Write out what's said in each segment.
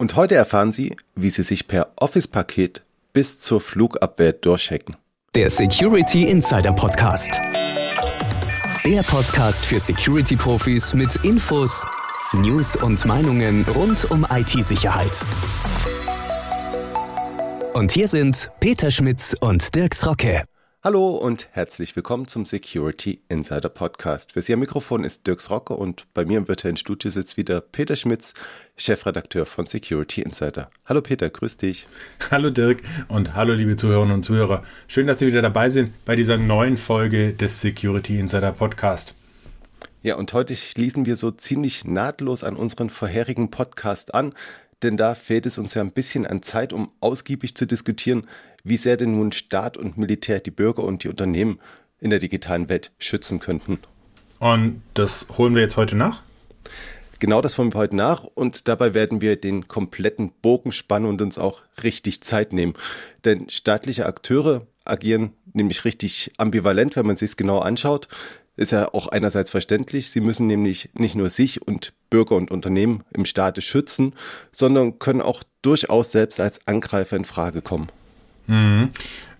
Und heute erfahren Sie, wie Sie sich per Office-Paket bis zur Flugabwehr durchhacken. Der Security Insider Podcast. Der Podcast für Security-Profis mit Infos, News und Meinungen rund um IT-Sicherheit. Und hier sind Peter Schmitz und Dirks Rocke. Hallo und herzlich willkommen zum Security Insider Podcast. Für Sie am Mikrofon ist Dirks Rocke und bei mir im virtuellen Studio sitzt wieder Peter Schmitz, Chefredakteur von Security Insider. Hallo Peter, grüß dich. Hallo Dirk und hallo liebe Zuhörerinnen und Zuhörer. Schön, dass Sie wieder dabei sind bei dieser neuen Folge des Security Insider Podcast. Ja, und heute schließen wir so ziemlich nahtlos an unseren vorherigen Podcast an, denn da fehlt es uns ja ein bisschen an Zeit, um ausgiebig zu diskutieren, wie sehr denn nun Staat und Militär die Bürger und die Unternehmen in der digitalen Welt schützen könnten. Und das holen wir jetzt heute nach? Genau das holen wir heute nach und dabei werden wir den kompletten Bogen spannen und uns auch richtig Zeit nehmen. Denn staatliche Akteure agieren nämlich richtig ambivalent, wenn man sich es genau anschaut ist ja auch einerseits verständlich. Sie müssen nämlich nicht nur sich und Bürger und Unternehmen im Staate schützen, sondern können auch durchaus selbst als Angreifer in Frage kommen. Mhm.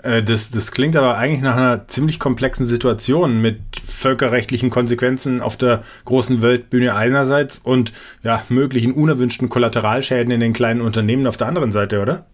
Äh, das, das klingt aber eigentlich nach einer ziemlich komplexen Situation mit völkerrechtlichen Konsequenzen auf der großen Weltbühne einerseits und ja, möglichen unerwünschten Kollateralschäden in den kleinen Unternehmen auf der anderen Seite, oder?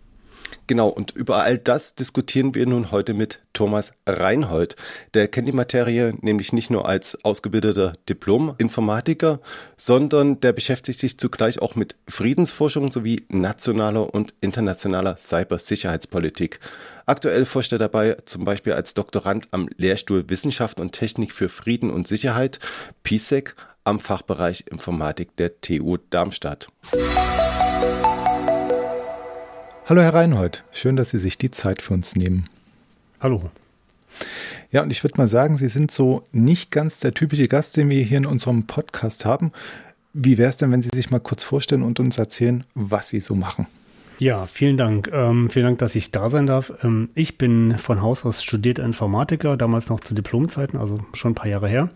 Genau, und über all das diskutieren wir nun heute mit Thomas Reinhold. Der kennt die Materie nämlich nicht nur als ausgebildeter Diplom-Informatiker, sondern der beschäftigt sich zugleich auch mit Friedensforschung sowie nationaler und internationaler Cybersicherheitspolitik. Aktuell forscht er dabei zum Beispiel als Doktorand am Lehrstuhl Wissenschaft und Technik für Frieden und Sicherheit, PISEC, am Fachbereich Informatik der TU Darmstadt. Hallo Herr Reinhold, schön, dass Sie sich die Zeit für uns nehmen. Hallo. Ja, und ich würde mal sagen, Sie sind so nicht ganz der typische Gast, den wir hier in unserem Podcast haben. Wie wäre es denn, wenn Sie sich mal kurz vorstellen und uns erzählen, was Sie so machen? Ja, vielen Dank. Ähm, vielen Dank, dass ich da sein darf. Ähm, ich bin von Haus aus studierter Informatiker, damals noch zu Diplomzeiten, also schon ein paar Jahre her.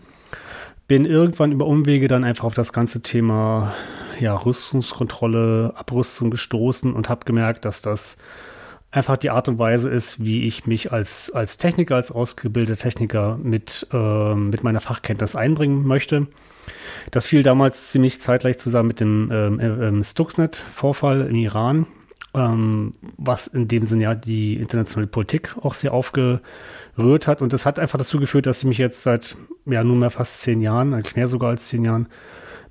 Bin irgendwann über Umwege dann einfach auf das ganze Thema ja, Rüstungskontrolle, Abrüstung gestoßen und habe gemerkt, dass das einfach die Art und Weise ist, wie ich mich als, als Techniker, als ausgebildeter Techniker mit, äh, mit meiner Fachkenntnis einbringen möchte. Das fiel damals ziemlich zeitgleich zusammen mit dem ähm, ähm, Stuxnet-Vorfall im Iran, ähm, was in dem Sinne ja die internationale Politik auch sehr aufgerührt hat. Und das hat einfach dazu geführt, dass ich mich jetzt seit ja nunmehr fast zehn Jahren, eigentlich mehr sogar als zehn Jahren,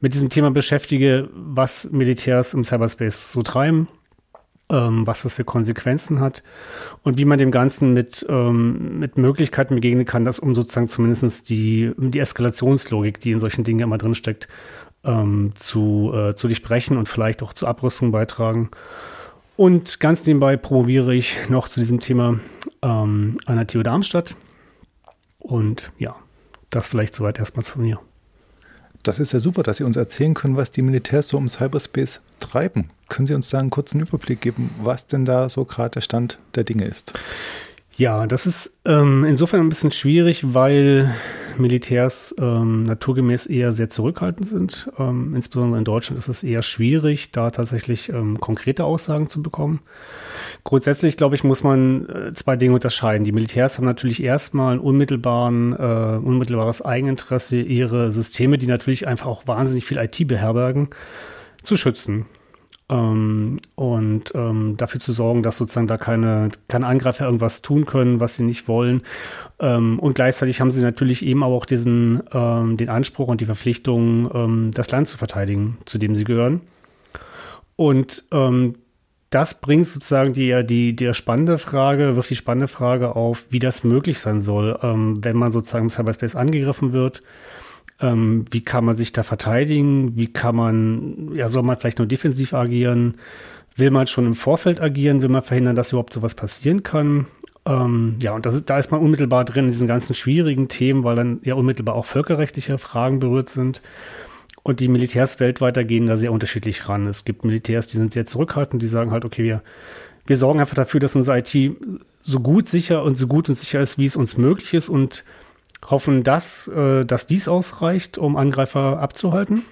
mit diesem Thema beschäftige, was Militärs im Cyberspace so treiben, ähm, was das für Konsequenzen hat und wie man dem Ganzen mit, ähm, mit Möglichkeiten begegnen kann, dass um sozusagen zumindest die, die Eskalationslogik, die in solchen Dingen immer drin steckt, ähm, zu, äh, zu durchbrechen und vielleicht auch zur Abrüstung beitragen. Und ganz nebenbei promoviere ich noch zu diesem Thema ähm, an der TU Darmstadt. Und ja, das vielleicht soweit erstmal zu mir. Das ist ja super, dass Sie uns erzählen können, was die Militärs so im Cyberspace treiben. Können Sie uns da einen kurzen Überblick geben, was denn da so gerade der Stand der Dinge ist? Ja, das ist ähm, insofern ein bisschen schwierig, weil Militärs ähm, naturgemäß eher sehr zurückhaltend sind. Ähm, insbesondere in Deutschland ist es eher schwierig, da tatsächlich ähm, konkrete Aussagen zu bekommen. Grundsätzlich, glaube ich, muss man äh, zwei Dinge unterscheiden. Die Militärs haben natürlich erstmal ein unmittelbaren, äh, unmittelbares Eigeninteresse, ihre Systeme, die natürlich einfach auch wahnsinnig viel IT beherbergen, zu schützen. Ähm, und ähm, dafür zu sorgen, dass sozusagen da keine, keine Angreifer irgendwas tun können, was sie nicht wollen. Ähm, und gleichzeitig haben sie natürlich eben auch diesen, ähm, den Anspruch und die Verpflichtung, ähm, das Land zu verteidigen, zu dem sie gehören. Und ähm, das bringt sozusagen die, die, die spannende Frage, wirft die spannende Frage auf, wie das möglich sein soll, ähm, wenn man sozusagen im Cyberspace angegriffen wird ähm, wie kann man sich da verteidigen? Wie kann man, ja, soll man vielleicht nur defensiv agieren? Will man schon im Vorfeld agieren? Will man verhindern, dass überhaupt sowas passieren kann? Ähm, ja, und ist, da ist man unmittelbar drin in diesen ganzen schwierigen Themen, weil dann ja unmittelbar auch völkerrechtliche Fragen berührt sind. Und die Militärs weltweit da gehen da sehr unterschiedlich ran. Es gibt Militärs, die sind sehr zurückhaltend, die sagen halt, okay, wir, wir sorgen einfach dafür, dass unsere IT so gut sicher und so gut und sicher ist, wie es uns möglich ist und hoffen, dass, äh, dass dies ausreicht, um Angreifer abzuhalten.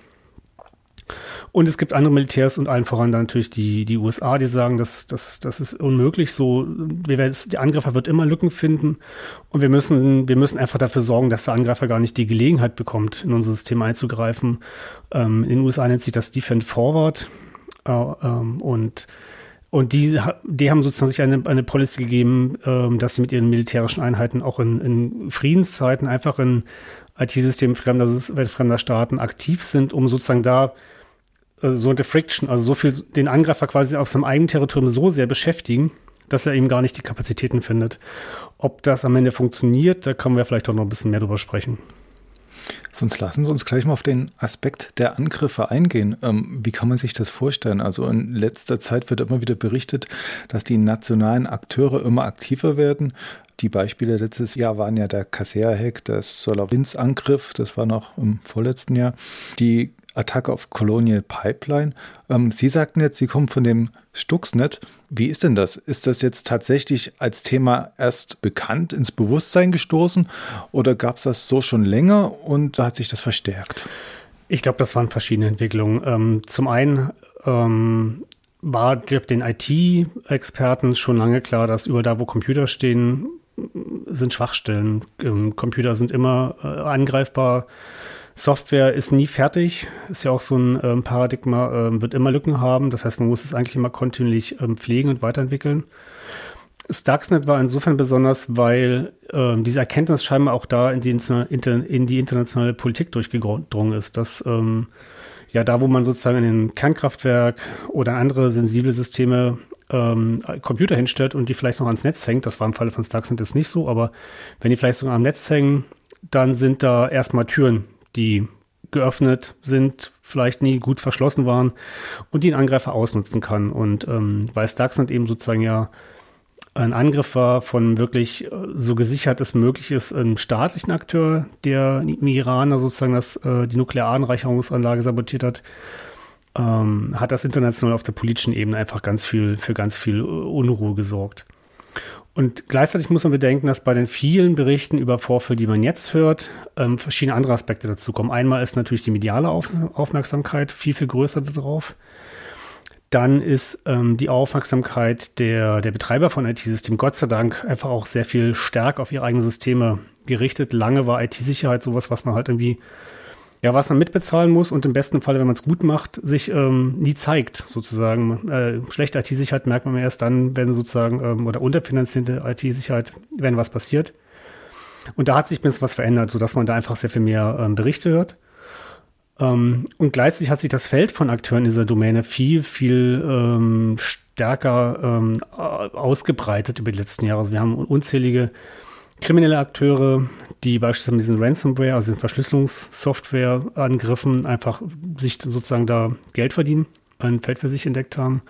Und es gibt andere Militärs und allen voran dann natürlich die, die USA, die sagen, das, das, das ist unmöglich. So, wir werden, der Angreifer wird immer Lücken finden und wir müssen, wir müssen einfach dafür sorgen, dass der Angreifer gar nicht die Gelegenheit bekommt, in unser System einzugreifen. Ähm, in den USA nennt sich das Defend Forward. Äh, ähm, und und die, die haben sozusagen sich eine, eine Policy gegeben, ähm, dass sie mit ihren militärischen Einheiten auch in, in Friedenszeiten einfach in IT-Systemen fremder, fremder Staaten aktiv sind, um sozusagen da äh, so eine Friction, also so viel den Angreifer quasi auf seinem eigenen Territorium so sehr beschäftigen, dass er eben gar nicht die Kapazitäten findet. Ob das am Ende funktioniert, da können wir vielleicht auch noch ein bisschen mehr drüber sprechen. Sonst lassen Sie uns gleich mal auf den Aspekt der Angriffe eingehen. Ähm, wie kann man sich das vorstellen? Also in letzter Zeit wird immer wieder berichtet, dass die nationalen Akteure immer aktiver werden. Die Beispiele letztes Jahr waren ja der Kassea-Hack, der SolarWinds-Angriff, das war noch im vorletzten Jahr, die Attacke auf Colonial Pipeline. Ähm, Sie sagten jetzt, Sie kommen von dem Stuxnet. Wie ist denn das? Ist das jetzt tatsächlich als Thema erst bekannt, ins Bewusstsein gestoßen oder gab es das so schon länger und da hat sich das verstärkt? Ich glaube, das waren verschiedene Entwicklungen. Ähm, zum einen ähm, war glaub, den IT-Experten schon lange klar, dass über da, wo Computer stehen, sind Schwachstellen. Ähm, Computer sind immer äh, angreifbar. Software ist nie fertig, ist ja auch so ein ähm, Paradigma, ähm, wird immer Lücken haben. Das heißt, man muss es eigentlich immer kontinuierlich ähm, pflegen und weiterentwickeln. Stuxnet war insofern besonders, weil ähm, diese Erkenntnis scheinbar auch da in die, in die internationale Politik durchgedrungen ist, dass ähm, ja da, wo man sozusagen in ein Kernkraftwerk oder andere sensible Systeme ähm, Computer hinstellt und die vielleicht noch ans Netz hängt, das war im Falle von Stuxnet jetzt nicht so, aber wenn die vielleicht sogar am Netz hängen, dann sind da erstmal Türen, die geöffnet sind, vielleicht nie gut verschlossen waren und die ein Angreifer ausnutzen kann. Und ähm, weil Stuxnet eben sozusagen ja ein Angriff war von wirklich äh, so gesichert es möglich ist, einem staatlichen Akteur, der im Iran sozusagen das, äh, die Nuklearanreicherungsanlage sabotiert hat, ähm, hat das international auf der politischen Ebene einfach ganz viel für ganz viel Unruhe gesorgt. Und gleichzeitig muss man bedenken, dass bei den vielen Berichten über Vorfälle, die man jetzt hört, ähm, verschiedene andere Aspekte dazu kommen. Einmal ist natürlich die mediale Auf Aufmerksamkeit viel, viel größer darauf. Dann ist ähm, die Aufmerksamkeit der, der Betreiber von IT-Systemen Gott sei Dank einfach auch sehr viel stärker auf ihre eigenen Systeme gerichtet. Lange war IT-Sicherheit sowas, was man halt irgendwie ja, was man mitbezahlen muss und im besten Fall, wenn man es gut macht, sich ähm, nie zeigt, sozusagen. Äh, schlechte IT-Sicherheit merkt man erst dann, wenn sozusagen, ähm, oder unterfinanzierte IT-Sicherheit, wenn was passiert. Und da hat sich bisschen was verändert, sodass man da einfach sehr viel mehr ähm, Berichte hört. Ähm, und gleichzeitig hat sich das Feld von Akteuren in dieser Domäne viel, viel ähm, stärker ähm, ausgebreitet über die letzten Jahre. Also wir haben unzählige kriminelle Akteure, die beispielsweise diesen Ransomware, also den Verschlüsselungssoftware-Angriffen einfach sich sozusagen da Geld verdienen, ein Feld für sich entdeckt haben.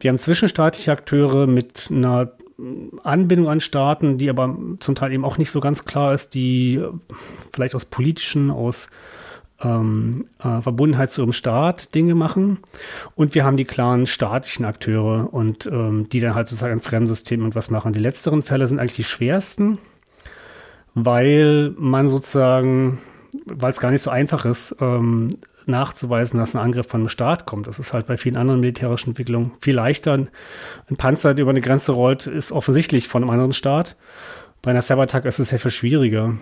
Wir haben zwischenstaatliche Akteure mit einer Anbindung an Staaten, die aber zum Teil eben auch nicht so ganz klar ist, die vielleicht aus politischen, aus ähm, äh, Verbundenheit zu ihrem Staat Dinge machen. Und wir haben die klaren staatlichen Akteure und ähm, die dann halt sozusagen ein Fremdsystem irgendwas machen. Die letzteren Fälle sind eigentlich die schwersten, weil man sozusagen, weil es gar nicht so einfach ist, ähm, nachzuweisen, dass ein Angriff von einem Staat kommt. Das ist halt bei vielen anderen militärischen Entwicklungen viel leichter. Ein Panzer, der über eine Grenze rollt, ist offensichtlich von einem anderen Staat. Bei einer Cyberattacke ist es sehr viel schwieriger.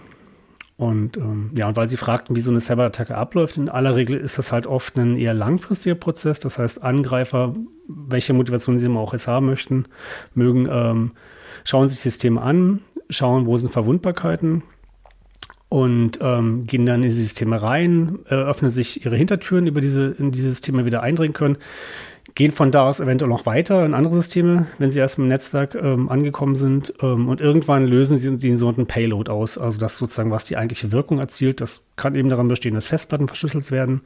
Und ähm, ja, und weil Sie fragten, wie so eine Cyberattacke abläuft, in aller Regel ist das halt oft ein eher langfristiger Prozess. Das heißt, Angreifer, welche Motivation sie immer auch jetzt haben möchten, mögen, ähm, schauen sich Systeme an, schauen, wo sind Verwundbarkeiten und ähm, gehen dann in die Systeme rein, äh, öffnen sich ihre Hintertüren, über diese in diese Systeme wieder eindringen können gehen von da aus eventuell noch weiter in andere Systeme, wenn sie erst im Netzwerk ähm, angekommen sind. Ähm, und irgendwann lösen sie den sogenannten Payload aus. Also das sozusagen, was die eigentliche Wirkung erzielt. Das kann eben daran bestehen, dass Festplatten verschlüsselt werden.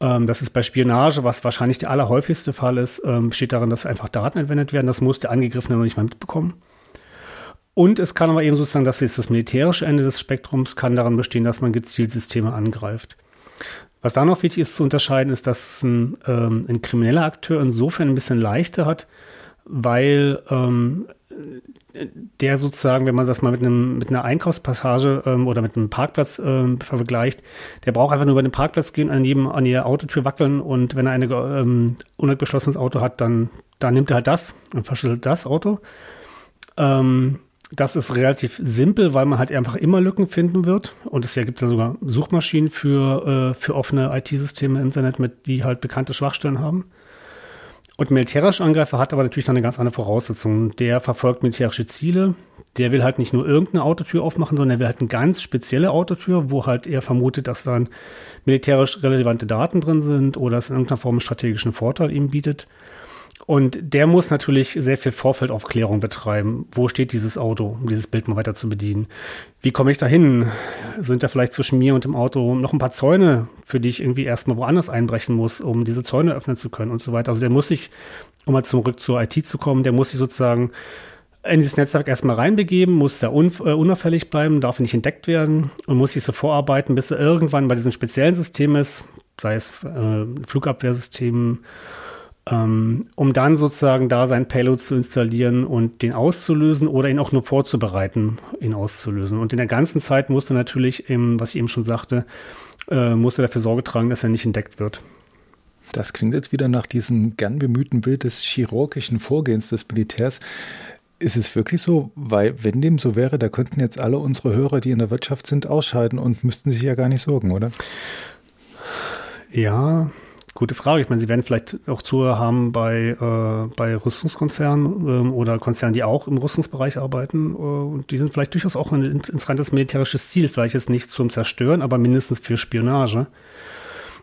Ähm, das ist bei Spionage, was wahrscheinlich der allerhäufigste Fall ist, ähm, besteht darin, dass einfach Daten entwendet werden. Das muss der Angegriffene noch nicht mal mitbekommen. Und es kann aber eben sozusagen, dass jetzt das militärische Ende des Spektrums kann daran bestehen, dass man gezielt Systeme angreift. Was da noch wichtig ist zu unterscheiden, ist, dass ein, ähm, ein krimineller Akteur insofern ein bisschen leichter hat, weil ähm, der sozusagen, wenn man das mal mit einem mit einer Einkaufspassage ähm, oder mit einem Parkplatz ähm, vergleicht, der braucht einfach nur über den Parkplatz gehen, an jedem an jeder Autotür wackeln und wenn er ein ähm, ungeschlossenes Auto hat, dann dann nimmt er halt das und verschlüsselt das Auto. Ähm, das ist relativ simpel, weil man halt einfach immer Lücken finden wird. Und es gibt ja sogar Suchmaschinen für, äh, für offene IT-Systeme im Internet, mit, die halt bekannte Schwachstellen haben. Und militärischer Angreifer hat aber natürlich noch eine ganz andere Voraussetzung. Der verfolgt militärische Ziele. Der will halt nicht nur irgendeine Autotür aufmachen, sondern er will halt eine ganz spezielle Autotür, wo halt er vermutet, dass dann militärisch relevante Daten drin sind oder es in irgendeiner Form einen strategischen Vorteil ihm bietet. Und der muss natürlich sehr viel Vorfeldaufklärung betreiben. Wo steht dieses Auto, um dieses Bild mal weiter zu bedienen? Wie komme ich da hin? Sind da vielleicht zwischen mir und dem Auto noch ein paar Zäune, für die ich irgendwie erstmal woanders einbrechen muss, um diese Zäune öffnen zu können und so weiter? Also der muss sich, um mal zurück zur IT zu kommen, der muss sich sozusagen in dieses Netzwerk erstmal reinbegeben, muss da un, äh, unauffällig bleiben, darf nicht entdeckt werden und muss sich so vorarbeiten, bis er irgendwann bei diesem speziellen System ist, sei es äh, Flugabwehrsystem, ähm, um dann sozusagen da sein Payload zu installieren und den auszulösen oder ihn auch nur vorzubereiten, ihn auszulösen. Und in der ganzen Zeit musste natürlich, eben, was ich eben schon sagte, äh, musste dafür Sorge tragen, dass er nicht entdeckt wird. Das klingt jetzt wieder nach diesem gern bemühten Bild des chirurgischen Vorgehens des Militärs. Ist es wirklich so? Weil, wenn dem so wäre, da könnten jetzt alle unsere Hörer, die in der Wirtschaft sind, ausscheiden und müssten sich ja gar nicht sorgen, oder? Ja, Gute Frage. Ich meine, Sie werden vielleicht auch Zuhörer haben bei, äh, bei Rüstungskonzernen ähm, oder Konzernen, die auch im Rüstungsbereich arbeiten. Äh, und die sind vielleicht durchaus auch ein interessantes militärisches Ziel. Vielleicht jetzt nicht zum Zerstören, aber mindestens für Spionage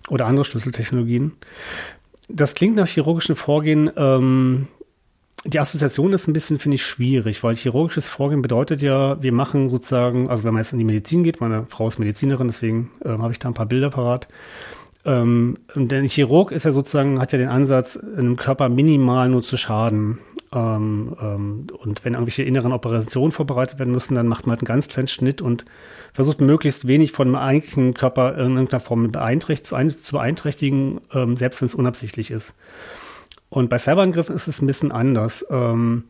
oder andere Schlüsseltechnologien. Das klingt nach chirurgischen Vorgehen. Ähm, die Assoziation ist ein bisschen, finde ich, schwierig, weil chirurgisches Vorgehen bedeutet ja, wir machen sozusagen, also wenn man jetzt in die Medizin geht, meine Frau ist Medizinerin, deswegen äh, habe ich da ein paar Bilder parat ähm, der Chirurg ist ja sozusagen, hat ja den Ansatz, einem Körper minimal nur zu schaden. Ähm, ähm, und wenn irgendwelche inneren Operationen vorbereitet werden müssen, dann macht man halt einen ganz kleinen Schnitt und versucht möglichst wenig von dem eigentlichen Körper in irgendeiner Form zu beeinträchtigen, ähm, selbst wenn es unabsichtlich ist. Und bei Cyberangriffen ist es ein bisschen anders. Ähm,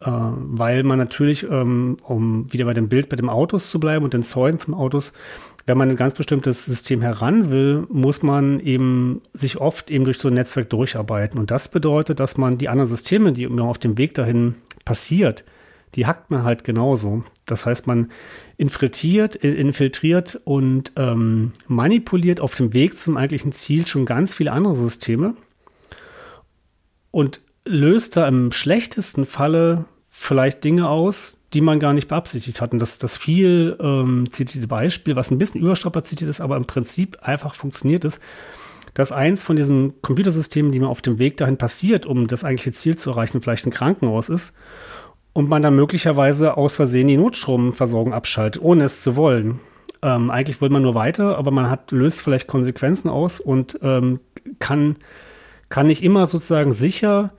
äh, weil man natürlich, ähm, um wieder bei dem Bild bei dem Autos zu bleiben und den Zäunen von Autos, wenn man ein ganz bestimmtes System heran will, muss man eben sich oft eben durch so ein Netzwerk durcharbeiten. Und das bedeutet, dass man die anderen Systeme, die immer auf dem Weg dahin passiert, die hackt man halt genauso. Das heißt, man infiltriert, infiltriert und ähm, manipuliert auf dem Weg zum eigentlichen Ziel schon ganz viele andere Systeme und löst da im schlechtesten Falle vielleicht Dinge aus, die man gar nicht beabsichtigt hat. Und das, das viel ähm, zitierte Beispiel, was ein bisschen überstrapaziert ist, aber im Prinzip einfach funktioniert ist, dass eins von diesen Computersystemen, die man auf dem Weg dahin passiert, um das eigentliche Ziel zu erreichen, vielleicht ein Krankenhaus ist und man dann möglicherweise aus Versehen die Notstromversorgung abschaltet, ohne es zu wollen. Ähm, eigentlich will man nur weiter, aber man hat, löst vielleicht Konsequenzen aus und ähm, kann, kann nicht immer sozusagen sicher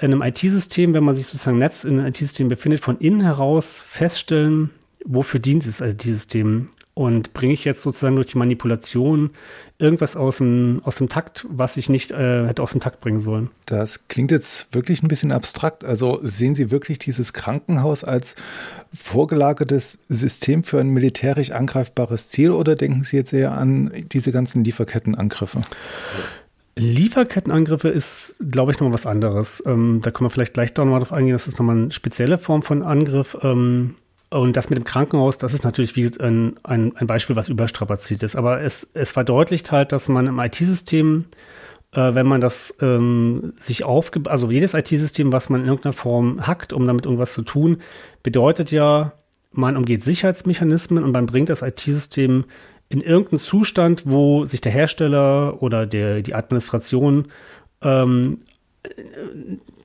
in einem IT-System, wenn man sich sozusagen Netz in einem IT-System befindet, von innen heraus feststellen, wofür dient es IT-System und bringe ich jetzt sozusagen durch die Manipulation irgendwas aus dem, aus dem Takt, was ich nicht äh, hätte aus dem Takt bringen sollen. Das klingt jetzt wirklich ein bisschen abstrakt. Also sehen Sie wirklich dieses Krankenhaus als vorgelagertes System für ein militärisch angreifbares Ziel oder denken Sie jetzt eher an diese ganzen Lieferkettenangriffe? Lieferkettenangriffe ist, glaube ich, nochmal was anderes. Ähm, da können wir vielleicht gleich nochmal drauf eingehen. Das ist nochmal eine spezielle Form von Angriff. Ähm, und das mit dem Krankenhaus, das ist natürlich wie ein, ein, ein Beispiel, was überstrapaziert ist. Aber es, es verdeutlicht halt, dass man im IT-System, äh, wenn man das ähm, sich aufge... Also jedes IT-System, was man in irgendeiner Form hackt, um damit irgendwas zu tun, bedeutet ja, man umgeht Sicherheitsmechanismen und man bringt das IT-System in irgendeinem Zustand, wo sich der Hersteller oder der, die Administration ähm,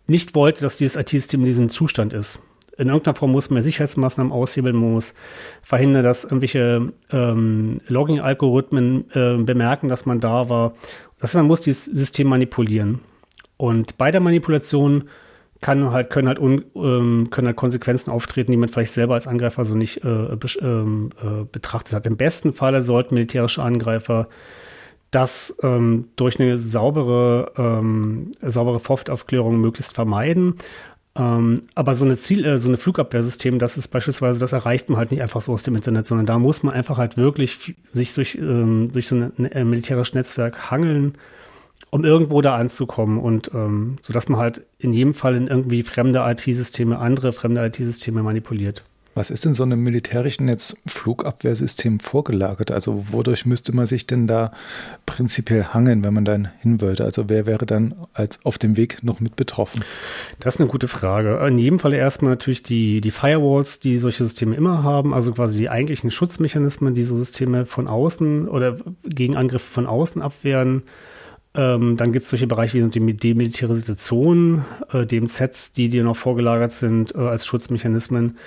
nicht wollte, dass dieses IT-System in diesem Zustand ist. In irgendeiner Form muss man Sicherheitsmaßnahmen aushebeln, muss verhindern, dass irgendwelche ähm, Logging-Algorithmen äh, bemerken, dass man da war. Das heißt, man muss dieses System manipulieren. Und bei der Manipulation kann halt, können halt, un, ähm, können halt Konsequenzen auftreten, die man vielleicht selber als Angreifer so nicht äh, be ähm, äh, betrachtet hat. Im besten Falle sollten militärische Angreifer das ähm, durch eine saubere, ähm, saubere Vorfeldaufklärung möglichst vermeiden. Ähm, aber so eine Ziel, äh, so eine Flugabwehrsystem, das ist beispielsweise, das erreicht man halt nicht einfach so aus dem Internet, sondern da muss man einfach halt wirklich sich durch, ähm, durch so ein, äh, militärisches Netzwerk hangeln, um irgendwo da anzukommen und ähm, so dass man halt in jedem Fall in irgendwie fremde IT-Systeme, andere fremde IT-Systeme manipuliert. Was ist denn so einem militärischen jetzt Flugabwehrsystem vorgelagert? Also wodurch müsste man sich denn da prinzipiell hangeln, wenn man dann hin wollte? Also wer wäre dann als auf dem Weg noch mit betroffen? Das ist eine gute Frage. In jedem Fall erstmal natürlich die, die Firewalls, die solche Systeme immer haben, also quasi die eigentlichen Schutzmechanismen, die so Systeme von außen oder gegen Angriffe von außen abwehren. Ähm, dann gibt es solche Bereiche wie die Demilitarisation, äh, DMZs, die dir noch vorgelagert sind äh, als Schutzmechanismen.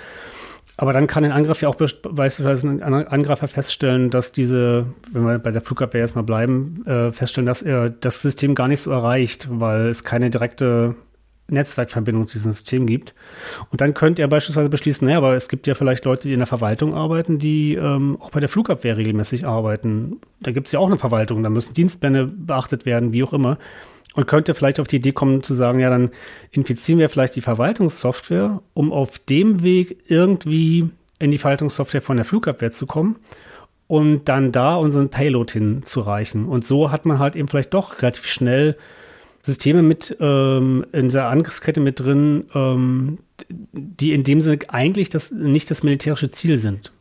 Aber dann kann ein Angriff ja auch beispielsweise ein Angreifer feststellen, dass diese, wenn wir bei der Flugabwehr erstmal bleiben, äh, feststellen, dass er das System gar nicht so erreicht, weil es keine direkte Netzwerkverbindung zu diesem System gibt. Und dann könnte er beispielsweise beschließen, naja, aber es gibt ja vielleicht Leute, die in der Verwaltung arbeiten, die ähm, auch bei der Flugabwehr regelmäßig arbeiten. Da gibt es ja auch eine Verwaltung, da müssen Dienstpläne beachtet werden, wie auch immer und könnte vielleicht auf die Idee kommen zu sagen, ja, dann infizieren wir vielleicht die Verwaltungssoftware, um auf dem Weg irgendwie in die Verwaltungssoftware von der Flugabwehr zu kommen und dann da unseren Payload hinzureichen. Und so hat man halt eben vielleicht doch relativ schnell Systeme mit ähm, in dieser Angriffskette mit drin, ähm, die in dem Sinne eigentlich das, nicht das militärische Ziel sind.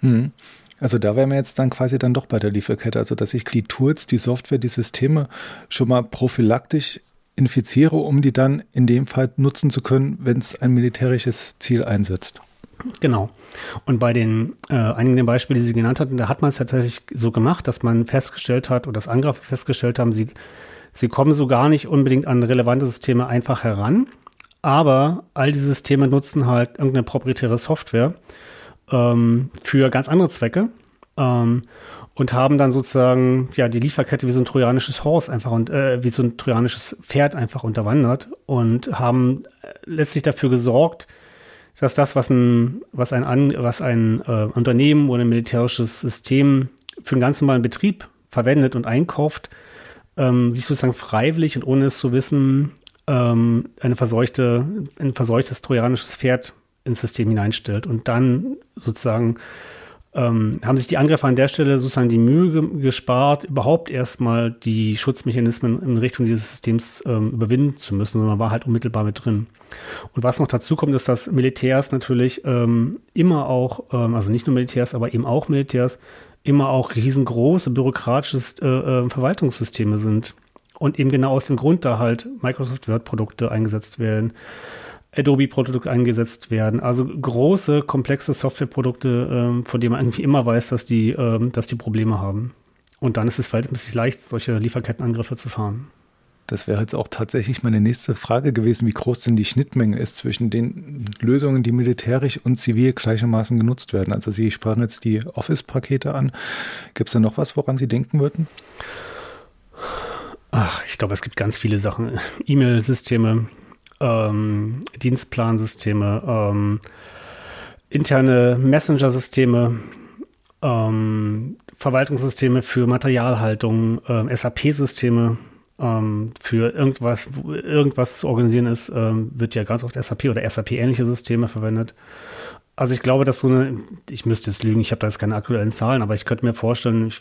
Hm. Also da wären wir jetzt dann quasi dann doch bei der Lieferkette, also dass ich die Tools, die Software, die Systeme schon mal prophylaktisch infiziere, um die dann in dem Fall nutzen zu können, wenn es ein militärisches Ziel einsetzt. Genau. Und bei den äh, einigen der Beispiele, die Sie genannt hatten, da hat man es tatsächlich so gemacht, dass man festgestellt hat oder das Angreifer festgestellt haben, sie, sie kommen so gar nicht unbedingt an relevante Systeme einfach heran, aber all diese Systeme nutzen halt irgendeine proprietäre Software ähm, für ganz andere Zwecke ähm, und haben dann sozusagen ja die Lieferkette wie so ein trojanisches Horse einfach und äh, wie so ein trojanisches Pferd einfach unterwandert und haben äh, letztlich dafür gesorgt, dass das, was ein, was ein, An was ein äh, Unternehmen oder ein militärisches System für einen ganz normalen Betrieb verwendet und einkauft, ähm, sich sozusagen freiwillig und ohne es zu wissen ähm, eine verseuchte, ein verseuchtes trojanisches Pferd ins System hineinstellt. Und dann sozusagen ähm, haben sich die Angreifer an der Stelle sozusagen die Mühe ge gespart, überhaupt erstmal die Schutzmechanismen in Richtung dieses Systems ähm, überwinden zu müssen, sondern man war halt unmittelbar mit drin. Und was noch dazu kommt, ist, dass Militärs natürlich ähm, immer auch, ähm, also nicht nur Militärs, aber eben auch Militärs, immer auch riesengroße bürokratische äh, äh, Verwaltungssysteme sind. Und eben genau aus dem Grund da halt Microsoft Word-Produkte eingesetzt werden. Adobe-Produkte eingesetzt werden. Also große, komplexe Softwareprodukte, ähm, von denen man irgendwie immer weiß, dass die, ähm, dass die Probleme haben. Und dann ist es verhältnismäßig leicht, solche Lieferkettenangriffe zu fahren. Das wäre jetzt auch tatsächlich meine nächste Frage gewesen, wie groß denn die Schnittmenge ist zwischen den Lösungen, die militärisch und zivil gleichermaßen genutzt werden. Also Sie sprachen jetzt die Office-Pakete an. Gibt es da noch was, woran Sie denken würden? Ach, ich glaube, es gibt ganz viele Sachen. E-Mail-Systeme, ähm, Dienstplansysteme, ähm, interne Messenger-Systeme, ähm, Verwaltungssysteme für Materialhaltung, äh, SAP-Systeme ähm, für irgendwas, irgendwas zu organisieren ist, ähm, wird ja ganz oft SAP oder SAP-ähnliche Systeme verwendet. Also ich glaube, dass so eine, ich müsste jetzt lügen, ich habe da jetzt keine aktuellen Zahlen, aber ich könnte mir vorstellen,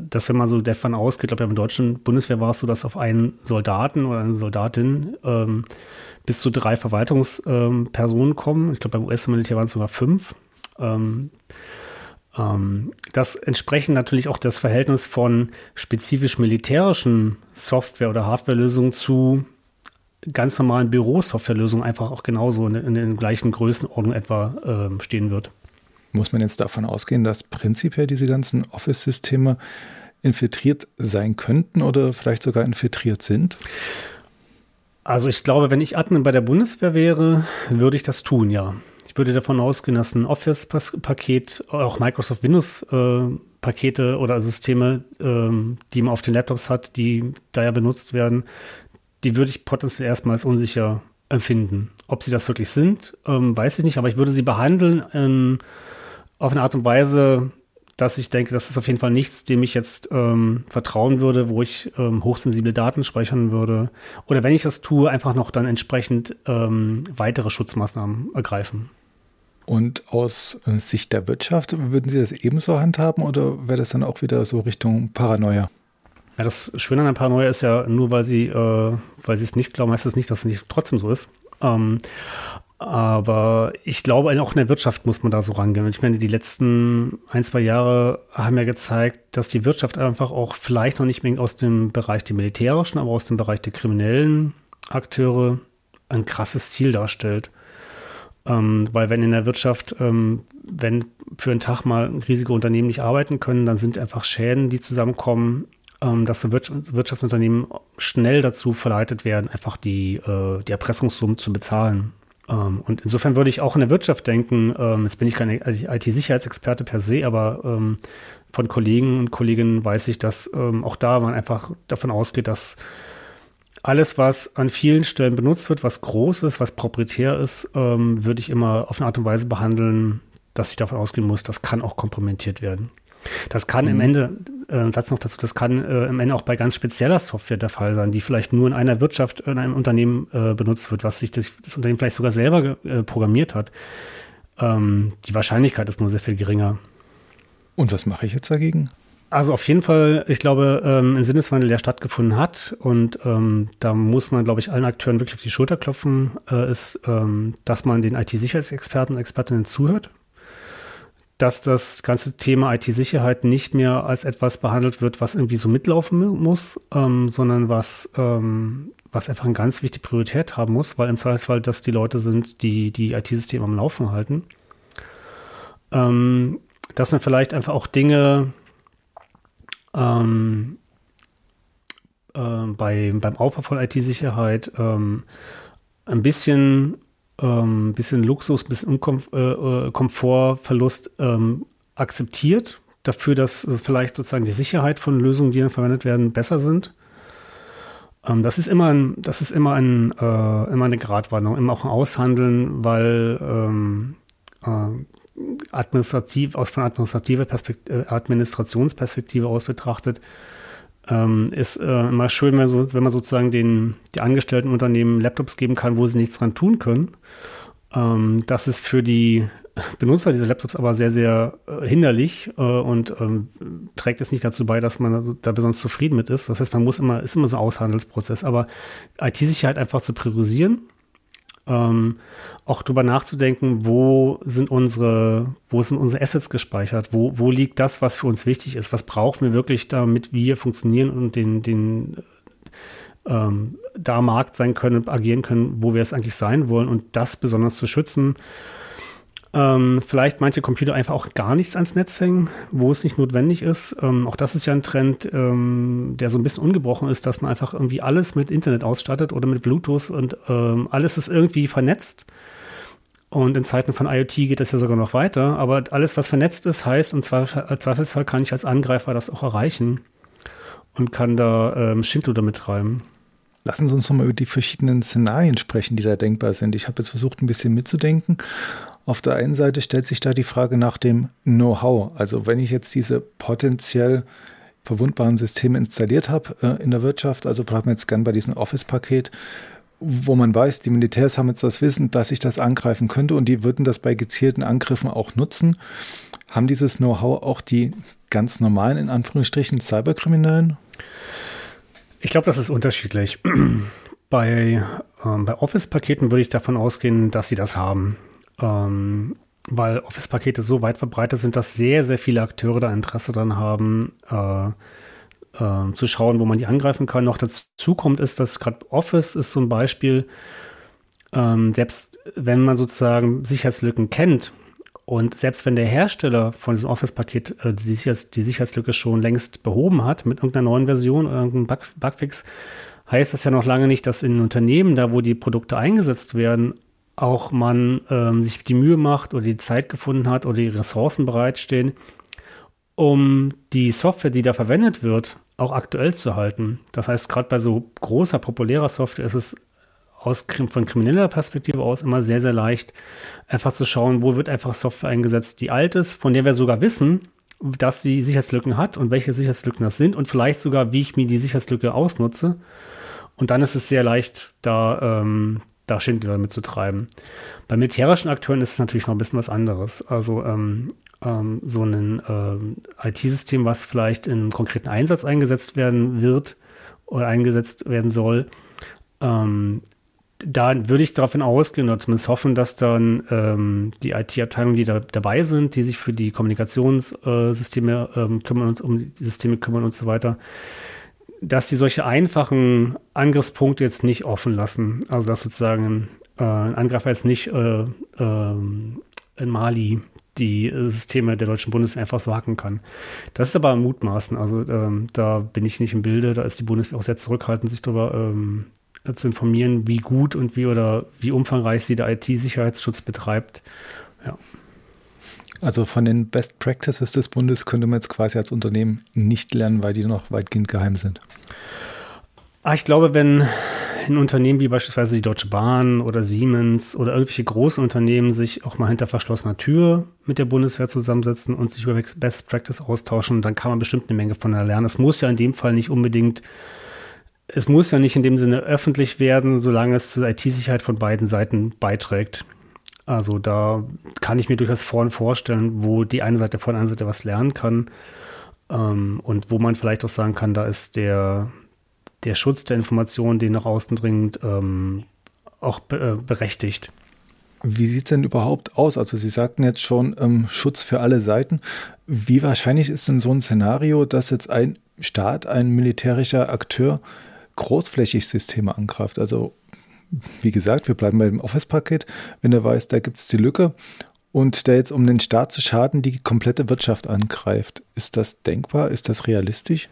dass wenn man so davon ausgeht, ich glaube, im deutschen Bundeswehr war es so, dass auf einen Soldaten oder eine Soldatin ähm, bis zu drei Verwaltungspersonen ähm, kommen. Ich glaube, beim US-Militär waren es sogar fünf. Ähm, das entsprechend natürlich auch das Verhältnis von spezifisch militärischen Software- oder Hardwarelösungen zu ganz normalen Bürosoftwarelösungen einfach auch genauso in, in den gleichen Größenordnung etwa äh, stehen wird. Muss man jetzt davon ausgehen, dass prinzipiell diese ganzen Office-Systeme infiltriert sein könnten oder vielleicht sogar infiltriert sind? Also ich glaube, wenn ich Admin bei der Bundeswehr wäre, würde ich das tun, ja. Ich würde davon ausgehen, dass ein Office-Paket, auch Microsoft Windows-Pakete äh, oder Systeme, ähm, die man auf den Laptops hat, die da ja benutzt werden, die würde ich potenziell erstmal als unsicher empfinden. Ob sie das wirklich sind, ähm, weiß ich nicht, aber ich würde sie behandeln ähm, auf eine Art und Weise, dass ich denke, das ist auf jeden Fall nichts, dem ich jetzt ähm, vertrauen würde, wo ich ähm, hochsensible Daten speichern würde. Oder wenn ich das tue, einfach noch dann entsprechend ähm, weitere Schutzmaßnahmen ergreifen. Und aus äh, Sicht der Wirtschaft, würden Sie das ebenso handhaben oder wäre das dann auch wieder so Richtung Paranoia? Ja, das Schöne an der Paranoia ist ja nur, weil sie, äh, es nicht glauben, heißt es nicht, dass es nicht trotzdem so ist. Ähm, aber ich glaube, auch in der Wirtschaft muss man da so rangehen. Ich meine, die letzten ein, zwei Jahre haben ja gezeigt, dass die Wirtschaft einfach auch vielleicht noch nicht mehr aus dem Bereich der militärischen, aber aus dem Bereich der kriminellen Akteure ein krasses Ziel darstellt. Ähm, weil wenn in der Wirtschaft, ähm, wenn für einen Tag mal riesige Unternehmen nicht arbeiten können, dann sind einfach Schäden, die zusammenkommen, ähm, dass Wirtschaftsunternehmen schnell dazu verleitet werden, einfach die, äh, die Erpressungssummen zu bezahlen. Ähm, und insofern würde ich auch in der Wirtschaft denken, ähm, jetzt bin ich kein IT-Sicherheitsexperte per se, aber ähm, von Kollegen und Kolleginnen weiß ich, dass auch da man einfach davon ausgeht, dass alles, was an vielen Stellen benutzt wird, was groß ist, was proprietär ist, ähm, würde ich immer auf eine Art und Weise behandeln, dass ich davon ausgehen muss, das kann auch komplementiert werden. Das kann mhm. im Ende, äh, Satz noch dazu, das kann äh, im Ende auch bei ganz spezieller Software der Fall sein, die vielleicht nur in einer Wirtschaft, in einem Unternehmen äh, benutzt wird, was sich das, das Unternehmen vielleicht sogar selber äh, programmiert hat. Ähm, die Wahrscheinlichkeit ist nur sehr viel geringer. Und was mache ich jetzt dagegen? Also auf jeden Fall, ich glaube, ähm, ein Sinneswandel, der stattgefunden hat und ähm, da muss man, glaube ich, allen Akteuren wirklich auf die Schulter klopfen, äh, ist, ähm, dass man den IT-Sicherheitsexperten und Expertinnen zuhört dass das ganze Thema IT-Sicherheit nicht mehr als etwas behandelt wird, was irgendwie so mitlaufen muss, ähm, sondern was, ähm, was einfach eine ganz wichtige Priorität haben muss, weil im Zweifelsfall das die Leute sind, die die IT-Systeme am Laufen halten. Ähm, dass man vielleicht einfach auch Dinge ähm, äh, bei, beim Aufbau von IT-Sicherheit ähm, ein bisschen ähm, bisschen Luxus, bisschen Unkomf äh, äh, Komfortverlust ähm, akzeptiert, dafür, dass vielleicht sozusagen die Sicherheit von Lösungen, die dann verwendet werden, besser sind. Ähm, das ist immer ein, das ist immer ein, äh, immer eine Gratwanderung, immer auch ein Aushandeln, weil ähm, äh, administrativ, aus von administrativer Perspektive, äh, Administrationsperspektive aus betrachtet, ähm, ist äh, immer schön, wenn, so, wenn man sozusagen den die angestellten Unternehmen Laptops geben kann, wo sie nichts dran tun können. Ähm, das ist für die Benutzer dieser Laptops aber sehr, sehr äh, hinderlich äh, und ähm, trägt es nicht dazu bei, dass man da besonders zufrieden mit ist. Das heißt, man muss immer, ist immer so ein Aushandelsprozess. Aber IT-Sicherheit einfach zu priorisieren ähm, auch drüber nachzudenken, wo sind unsere, wo sind unsere Assets gespeichert, wo, wo liegt das, was für uns wichtig ist, was brauchen wir wirklich, damit wir funktionieren und den, den ähm, da Markt sein können, agieren können, wo wir es eigentlich sein wollen und das besonders zu schützen ähm, vielleicht manche Computer einfach auch gar nichts ans Netz hängen, wo es nicht notwendig ist. Ähm, auch das ist ja ein Trend, ähm, der so ein bisschen ungebrochen ist, dass man einfach irgendwie alles mit Internet ausstattet oder mit Bluetooth und ähm, alles ist irgendwie vernetzt. Und in Zeiten von IoT geht das ja sogar noch weiter. Aber alles, was vernetzt ist, heißt, im Zweifelsfall kann ich als Angreifer das auch erreichen und kann da ähm, Schindluder mittreiben. Lassen Sie uns noch mal über die verschiedenen Szenarien sprechen, die da denkbar sind. Ich habe jetzt versucht, ein bisschen mitzudenken auf der einen Seite stellt sich da die Frage nach dem Know-how. Also wenn ich jetzt diese potenziell verwundbaren Systeme installiert habe äh, in der Wirtschaft, also bleiben wir jetzt gern bei diesem Office-Paket, wo man weiß, die Militärs haben jetzt das Wissen, dass ich das angreifen könnte und die würden das bei gezielten Angriffen auch nutzen. Haben dieses Know-how auch die ganz normalen, in Anführungsstrichen, Cyberkriminellen? Ich glaube, das ist unterschiedlich. bei, ähm, bei Office-Paketen würde ich davon ausgehen, dass sie das haben ähm, weil Office-Pakete so weit verbreitet sind, dass sehr, sehr viele Akteure da Interesse daran haben, äh, äh, zu schauen, wo man die angreifen kann. Noch dazu kommt, ist, dass gerade Office ist so ein Beispiel, ähm, selbst wenn man sozusagen Sicherheitslücken kennt und selbst wenn der Hersteller von diesem Office-Paket äh, die, Sicherheits die Sicherheitslücke schon längst behoben hat mit irgendeiner neuen Version oder irgendeinem Bug Bugfix, heißt das ja noch lange nicht, dass in Unternehmen, da wo die Produkte eingesetzt werden, auch man ähm, sich die Mühe macht oder die Zeit gefunden hat oder die Ressourcen bereitstehen, um die Software, die da verwendet wird, auch aktuell zu halten. Das heißt, gerade bei so großer, populärer Software ist es aus, von krimineller Perspektive aus immer sehr, sehr leicht, einfach zu schauen, wo wird einfach Software eingesetzt, die alt ist, von der wir sogar wissen, dass sie Sicherheitslücken hat und welche Sicherheitslücken das sind und vielleicht sogar, wie ich mir die Sicherheitslücke ausnutze. Und dann ist es sehr leicht, da, ähm, da Schindler damit zu treiben. Bei militärischen Akteuren ist es natürlich noch ein bisschen was anderes. Also ähm, ähm, so ein ähm, IT-System, was vielleicht in einem konkreten Einsatz eingesetzt werden wird oder eingesetzt werden soll, ähm, da würde ich davon ausgehen oder zumindest hoffen, dass dann ähm, die IT-Abteilungen, die da dabei sind, die sich für die Kommunikationssysteme ähm, kümmern und um die Systeme kümmern und so weiter, dass die solche einfachen Angriffspunkte jetzt nicht offen lassen. Also dass sozusagen äh, ein Angreifer jetzt nicht äh, äh, in Mali die Systeme der deutschen Bundeswehr einfach so hacken kann. Das ist aber ein Mutmaßen. Also ähm, da bin ich nicht im Bilde. Da ist die Bundeswehr auch sehr zurückhaltend, sich darüber ähm, zu informieren, wie gut und wie oder wie umfangreich sie der IT-Sicherheitsschutz betreibt. Also von den Best Practices des Bundes könnte man jetzt quasi als Unternehmen nicht lernen, weil die noch weitgehend geheim sind. Ah, ich glaube, wenn ein Unternehmen wie beispielsweise die Deutsche Bahn oder Siemens oder irgendwelche großen Unternehmen sich auch mal hinter verschlossener Tür mit der Bundeswehr zusammensetzen und sich über Best Practice austauschen, dann kann man bestimmt eine Menge von lernen. Es muss ja in dem Fall nicht unbedingt es muss ja nicht in dem Sinne öffentlich werden, solange es zur IT-Sicherheit von beiden Seiten beiträgt. Also da kann ich mir durchaus vorhin vorstellen, wo die eine Seite von der anderen Seite was lernen kann ähm, und wo man vielleicht auch sagen kann, da ist der, der Schutz der Informationen, die nach außen dringt, ähm, auch be äh, berechtigt. Wie sieht es denn überhaupt aus? Also Sie sagten jetzt schon ähm, Schutz für alle Seiten. Wie wahrscheinlich ist denn so ein Szenario, dass jetzt ein Staat, ein militärischer Akteur großflächig Systeme angreift. Also wie gesagt, wir bleiben beim Office-Paket. Wenn er weiß, da gibt es die Lücke und der jetzt, um den Staat zu schaden, die komplette Wirtschaft angreift. Ist das denkbar? Ist das realistisch?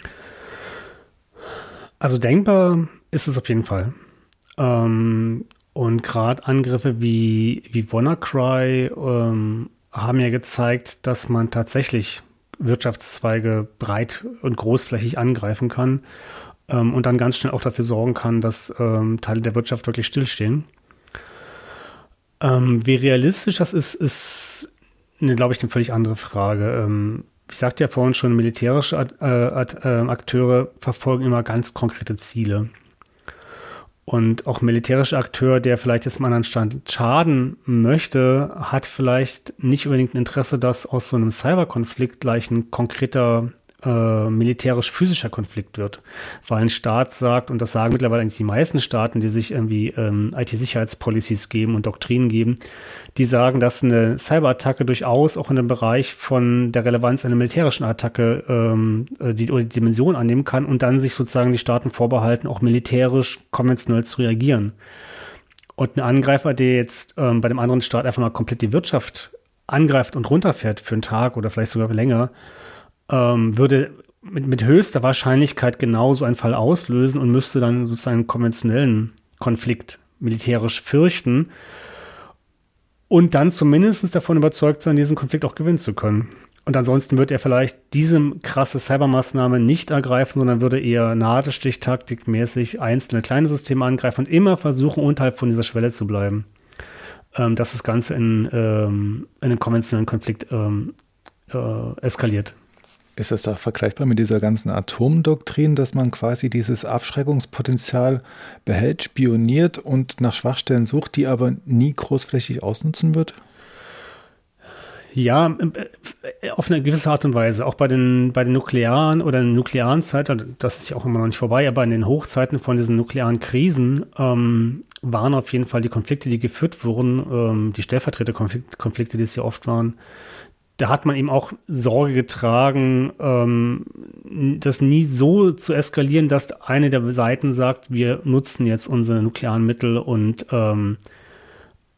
Also denkbar ist es auf jeden Fall. Ähm, und gerade Angriffe wie, wie WannaCry ähm, haben ja gezeigt, dass man tatsächlich Wirtschaftszweige breit und großflächig angreifen kann ähm, und dann ganz schnell auch dafür sorgen kann, dass ähm, Teile der Wirtschaft wirklich stillstehen. Ähm, wie realistisch das ist, ist, ne, glaube ich, eine völlig andere Frage. Ähm, ich sagte ja vorhin schon, militärische äh, äh, Akteure verfolgen immer ganz konkrete Ziele. Und auch militärische Akteur, der vielleicht jetzt mal an Stand schaden möchte, hat vielleicht nicht unbedingt ein Interesse, dass aus so einem Cyberkonflikt gleich ein konkreter äh, militärisch-physischer Konflikt wird, weil ein Staat sagt, und das sagen mittlerweile eigentlich die meisten Staaten, die sich irgendwie ähm, IT-Sicherheitspolicies geben und Doktrinen geben, die sagen, dass eine Cyberattacke durchaus auch in dem Bereich von der Relevanz einer militärischen Attacke ähm, äh, die, die Dimension annehmen kann und dann sich sozusagen die Staaten vorbehalten, auch militärisch konventionell zu reagieren. Und ein Angreifer, der jetzt ähm, bei dem anderen Staat einfach mal komplett die Wirtschaft angreift und runterfährt für einen Tag oder vielleicht sogar länger, ähm, würde mit, mit höchster Wahrscheinlichkeit genauso einen Fall auslösen und müsste dann sozusagen einen konventionellen Konflikt militärisch fürchten und dann zumindest davon überzeugt sein, diesen Konflikt auch gewinnen zu können. Und ansonsten wird er vielleicht diese krasse Cybermaßnahme nicht ergreifen, sondern würde eher Nadelstichtaktikmäßig einzelne kleine Systeme angreifen und immer versuchen, unterhalb von dieser Schwelle zu bleiben. Ähm, dass das Ganze in, ähm, in einen konventionellen Konflikt ähm, äh, eskaliert. Ist das da vergleichbar mit dieser ganzen Atomdoktrin, dass man quasi dieses Abschreckungspotenzial behält, spioniert und nach Schwachstellen sucht, die aber nie großflächig ausnutzen wird? Ja, äh, auf eine gewisse Art und Weise. Auch bei den, bei den nuklearen oder nuklearen Zeiten, das ist ja auch immer noch nicht vorbei, aber in den Hochzeiten von diesen nuklearen Krisen ähm, waren auf jeden Fall die Konflikte, die geführt wurden, ähm, die Stellvertreterkonflikte, die es ja oft waren, da hat man eben auch Sorge getragen, ähm, das nie so zu eskalieren, dass eine der Seiten sagt, wir nutzen jetzt unsere nuklearen Mittel und, ähm,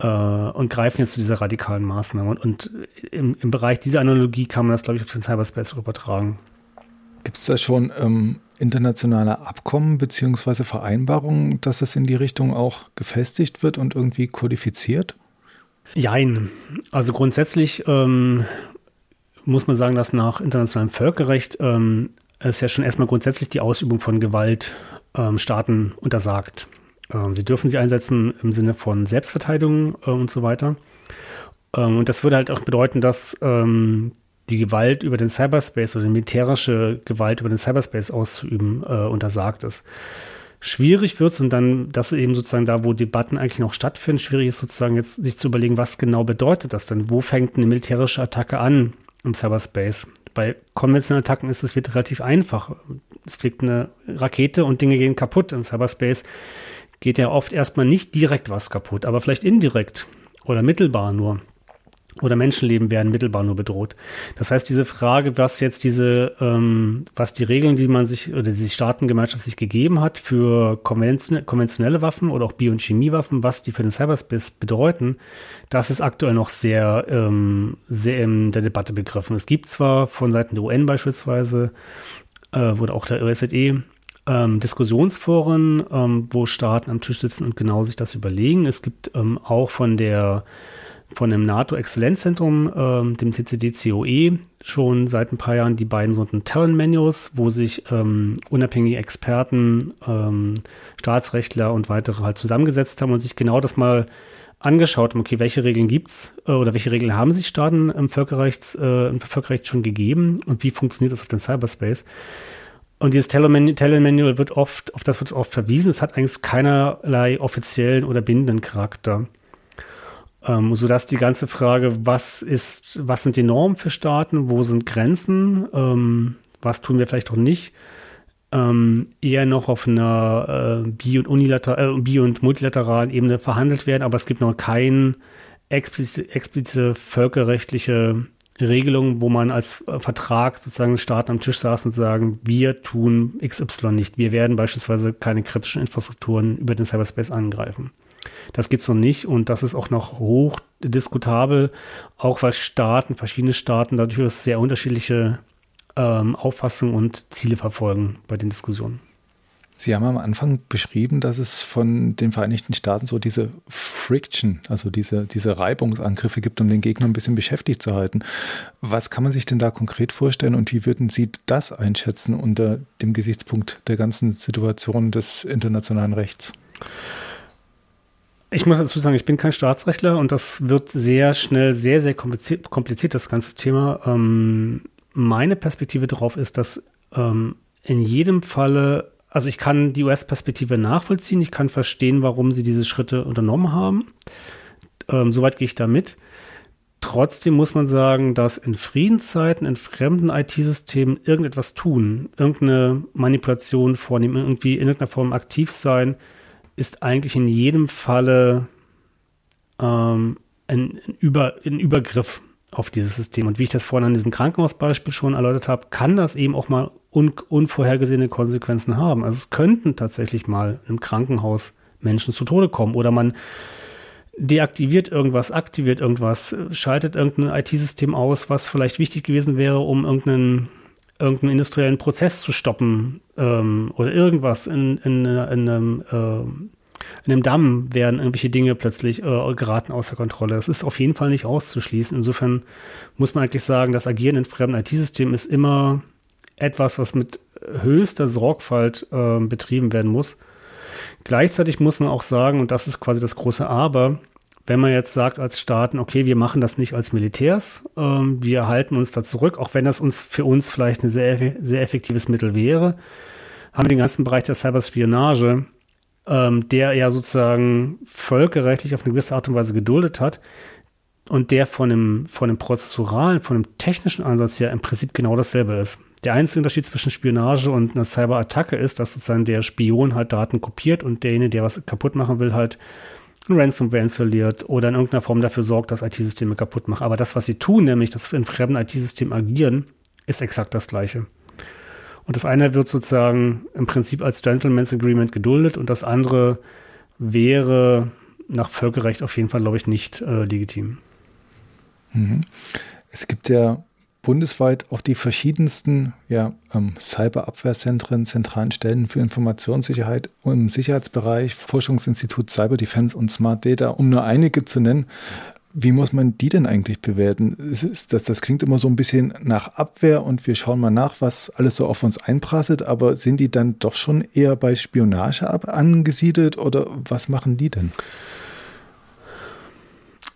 äh, und greifen jetzt zu dieser radikalen Maßnahme. Und, und im, im, Bereich dieser Analogie kann man das, glaube ich, auf den Cyberspace übertragen. Gibt es da schon ähm, internationale Abkommen bzw. Vereinbarungen, dass es in die Richtung auch gefestigt wird und irgendwie kodifiziert? Jein. Also grundsätzlich ähm, muss man sagen, dass nach internationalem Völkerrecht ähm, es ja schon erstmal grundsätzlich die Ausübung von Gewalt ähm, Staaten untersagt. Ähm, sie dürfen sie einsetzen im Sinne von Selbstverteidigung äh, und so weiter. Ähm, und das würde halt auch bedeuten, dass ähm, die Gewalt über den Cyberspace oder die militärische Gewalt über den Cyberspace auszuüben äh, untersagt ist. Schwierig wird es und dann, das eben sozusagen da, wo Debatten eigentlich noch stattfinden, schwierig ist sozusagen jetzt sich zu überlegen, was genau bedeutet das denn? Wo fängt eine militärische Attacke an im Cyberspace? Bei konventionellen Attacken ist es wird relativ einfach. Es fliegt eine Rakete und Dinge gehen kaputt. Im Cyberspace geht ja oft erstmal nicht direkt was kaputt, aber vielleicht indirekt oder mittelbar nur oder Menschenleben werden mittelbar nur bedroht. Das heißt, diese Frage, was jetzt diese, ähm, was die Regeln, die man sich oder die Staatengemeinschaft sich gegeben hat für konventionelle Waffen oder auch Bio- und Chemiewaffen, was die für den Cyberspace bedeuten, das ist aktuell noch sehr, ähm, sehr in der Debatte begriffen. Es gibt zwar von Seiten der UN beispielsweise äh, oder auch der OSZE ähm, Diskussionsforen, ähm, wo Staaten am Tisch sitzen und genau sich das überlegen. Es gibt ähm, auch von der von dem NATO-Exzellenzzentrum, ähm, dem CCD-COE, schon seit ein paar Jahren die beiden sogenannten Talent Manuals, wo sich ähm, unabhängige Experten, ähm, Staatsrechtler und weitere halt zusammengesetzt haben und sich genau das mal angeschaut haben, okay, welche Regeln gibt's äh, oder welche Regeln haben sich Staaten im, Völkerrechts, äh, im Völkerrecht schon gegeben und wie funktioniert das auf dem Cyberspace? Und dieses Talent-Manual wird oft, auf das wird oft verwiesen, es hat eigentlich keinerlei offiziellen oder bindenden Charakter. Ähm, sodass die ganze Frage, was ist, was sind die Normen für Staaten, wo sind Grenzen, ähm, was tun wir vielleicht auch nicht, ähm, eher noch auf einer äh, bi- und, unilater äh, bi- und multilateralen Ebene verhandelt werden, aber es gibt noch keine explizite, explizite völkerrechtliche Regelung, wo man als äh, Vertrag sozusagen Staaten am Tisch saß und sagen, wir tun XY nicht. Wir werden beispielsweise keine kritischen Infrastrukturen über den Cyberspace angreifen. Das gibt's noch nicht und das ist auch noch hoch diskutabel, auch weil Staaten, verschiedene Staaten dadurch sehr unterschiedliche ähm, Auffassungen und Ziele verfolgen bei den Diskussionen. Sie haben am Anfang beschrieben, dass es von den Vereinigten Staaten so diese Friction, also diese, diese Reibungsangriffe gibt, um den Gegner ein bisschen beschäftigt zu halten. Was kann man sich denn da konkret vorstellen und wie würden Sie das einschätzen unter dem Gesichtspunkt der ganzen Situation des internationalen Rechts? Ich muss dazu sagen, ich bin kein Staatsrechtler und das wird sehr schnell sehr, sehr kompliziert, kompliziert das ganze Thema. Ähm, meine Perspektive darauf ist, dass ähm, in jedem Falle, also ich kann die US-Perspektive nachvollziehen, ich kann verstehen, warum sie diese Schritte unternommen haben. Ähm, soweit gehe ich da mit. Trotzdem muss man sagen, dass in Friedenszeiten, in fremden IT-Systemen irgendetwas tun, irgendeine Manipulation vornehmen, irgendwie in irgendeiner Form aktiv sein, ist eigentlich in jedem Falle ähm, ein, ein, Über, ein Übergriff auf dieses System. Und wie ich das vorhin an diesem Krankenhausbeispiel schon erläutert habe, kann das eben auch mal un unvorhergesehene Konsequenzen haben. Also es könnten tatsächlich mal im Krankenhaus Menschen zu Tode kommen oder man deaktiviert irgendwas, aktiviert irgendwas, schaltet irgendein IT-System aus, was vielleicht wichtig gewesen wäre, um irgendeinen irgendeinen industriellen Prozess zu stoppen ähm, oder irgendwas in, in, in einem, äh, in einem Damm werden irgendwelche Dinge plötzlich äh, geraten außer Kontrolle. Das ist auf jeden Fall nicht auszuschließen. Insofern muss man eigentlich sagen, das Agieren in fremden IT-Systemen ist immer etwas, was mit höchster Sorgfalt äh, betrieben werden muss. Gleichzeitig muss man auch sagen, und das ist quasi das große Aber, wenn man jetzt sagt als Staaten, okay, wir machen das nicht als Militärs, ähm, wir halten uns da zurück, auch wenn das uns für uns vielleicht ein sehr, sehr effektives Mittel wäre, haben wir den ganzen Bereich der Cyberspionage, ähm, der ja sozusagen völkerrechtlich auf eine gewisse Art und Weise geduldet hat und der von dem, von dem prozessuralen, von dem technischen Ansatz ja im Prinzip genau dasselbe ist. Der einzige Unterschied zwischen Spionage und einer Cyberattacke ist, dass sozusagen der Spion halt Daten kopiert und derjenige, der was kaputt machen will, halt Ransomware installiert oder in irgendeiner Form dafür sorgt, dass IT-Systeme kaputt machen. Aber das, was sie tun, nämlich dass in fremden IT-Systemen agieren, ist exakt das Gleiche. Und das eine wird sozusagen im Prinzip als Gentleman's Agreement geduldet und das andere wäre nach Völkerrecht auf jeden Fall, glaube ich, nicht äh, legitim. Mhm. Es gibt ja bundesweit auch die verschiedensten ja, ähm, Cyberabwehrzentren, zentralen Stellen für Informationssicherheit im Sicherheitsbereich, Forschungsinstitut Cyber Defense und Smart Data, um nur einige zu nennen. Wie muss man die denn eigentlich bewerten? Ist, das, das klingt immer so ein bisschen nach Abwehr und wir schauen mal nach, was alles so auf uns einprasselt, aber sind die dann doch schon eher bei Spionage angesiedelt oder was machen die denn?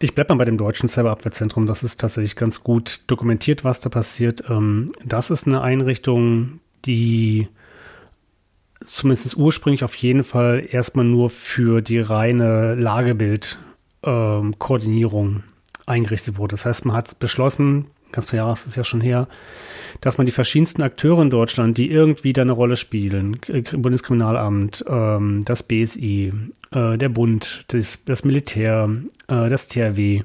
Ich bleibe mal bei dem deutschen Cyberabwehrzentrum. Das ist tatsächlich ganz gut dokumentiert, was da passiert. Ähm, das ist eine Einrichtung, die zumindest ursprünglich auf jeden Fall erstmal nur für die reine Lagebildkoordinierung eingerichtet wurde. Das heißt, man hat beschlossen, ganz paar Jahre ist es ja schon her, dass man die verschiedensten Akteure in Deutschland, die irgendwie da eine Rolle spielen, Bundeskriminalamt, ähm, das BSI, äh, der Bund, das, Militär, äh, das THW,